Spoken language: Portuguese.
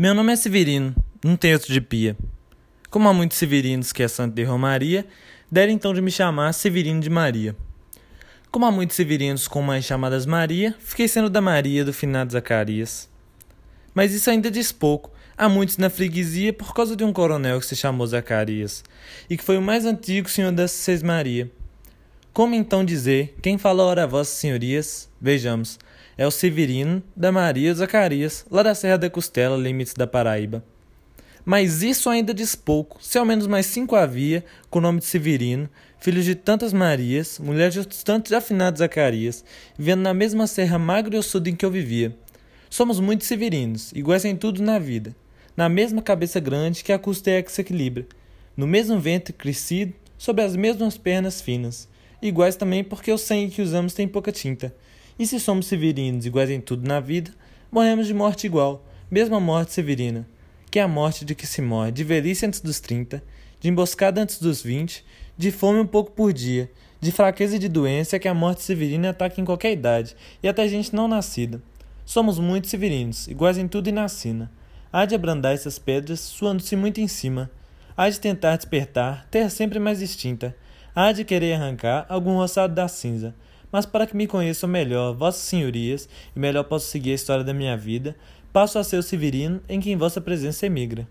Meu nome é Severino, um texto de pia. Como há muitos severinos que é santo de Romaria, deram então de me chamar Severino de Maria. Como há muitos severinos com mães chamadas Maria, fiquei sendo da Maria do finado Zacarias. Mas isso ainda diz pouco. Há muitos na freguesia por causa de um coronel que se chamou Zacarias, e que foi o mais antigo senhor das Seis Maria. Como então dizer, quem fala ora vossas senhorias? Vejamos, é o Severino da Maria Zacarias, lá da Serra da Costela, limites da Paraíba. Mas isso ainda diz pouco, se ao menos mais cinco havia, com o nome de Severino, filhos de tantas Marias, mulheres de tantos afinados Zacarias, vivendo na mesma serra magra e ossuda em que eu vivia. Somos muitos severinos, iguais em tudo na vida, na mesma cabeça grande que a custeia que se equilibra, no mesmo ventre crescido, sobre as mesmas pernas finas, iguais também porque o sangue que usamos tem pouca tinta. E se somos severinos iguais em tudo na vida, morremos de morte igual, mesma morte severina, que é a morte de que se morre de velhice antes dos trinta, de emboscada antes dos vinte, de fome um pouco por dia, de fraqueza e de doença que a morte severina ataca em qualquer idade, e até gente não nascida. Somos muitos severinos, iguais em tudo e na sina. Há de abrandar essas pedras, suando-se muito em cima. Há de tentar despertar, terra sempre mais distinta há de querer arrancar algum roçado da cinza. Mas para que me conheçam melhor, vossas senhorias, e melhor possa seguir a história da minha vida, passo a ser o Severino em quem vossa presença emigra.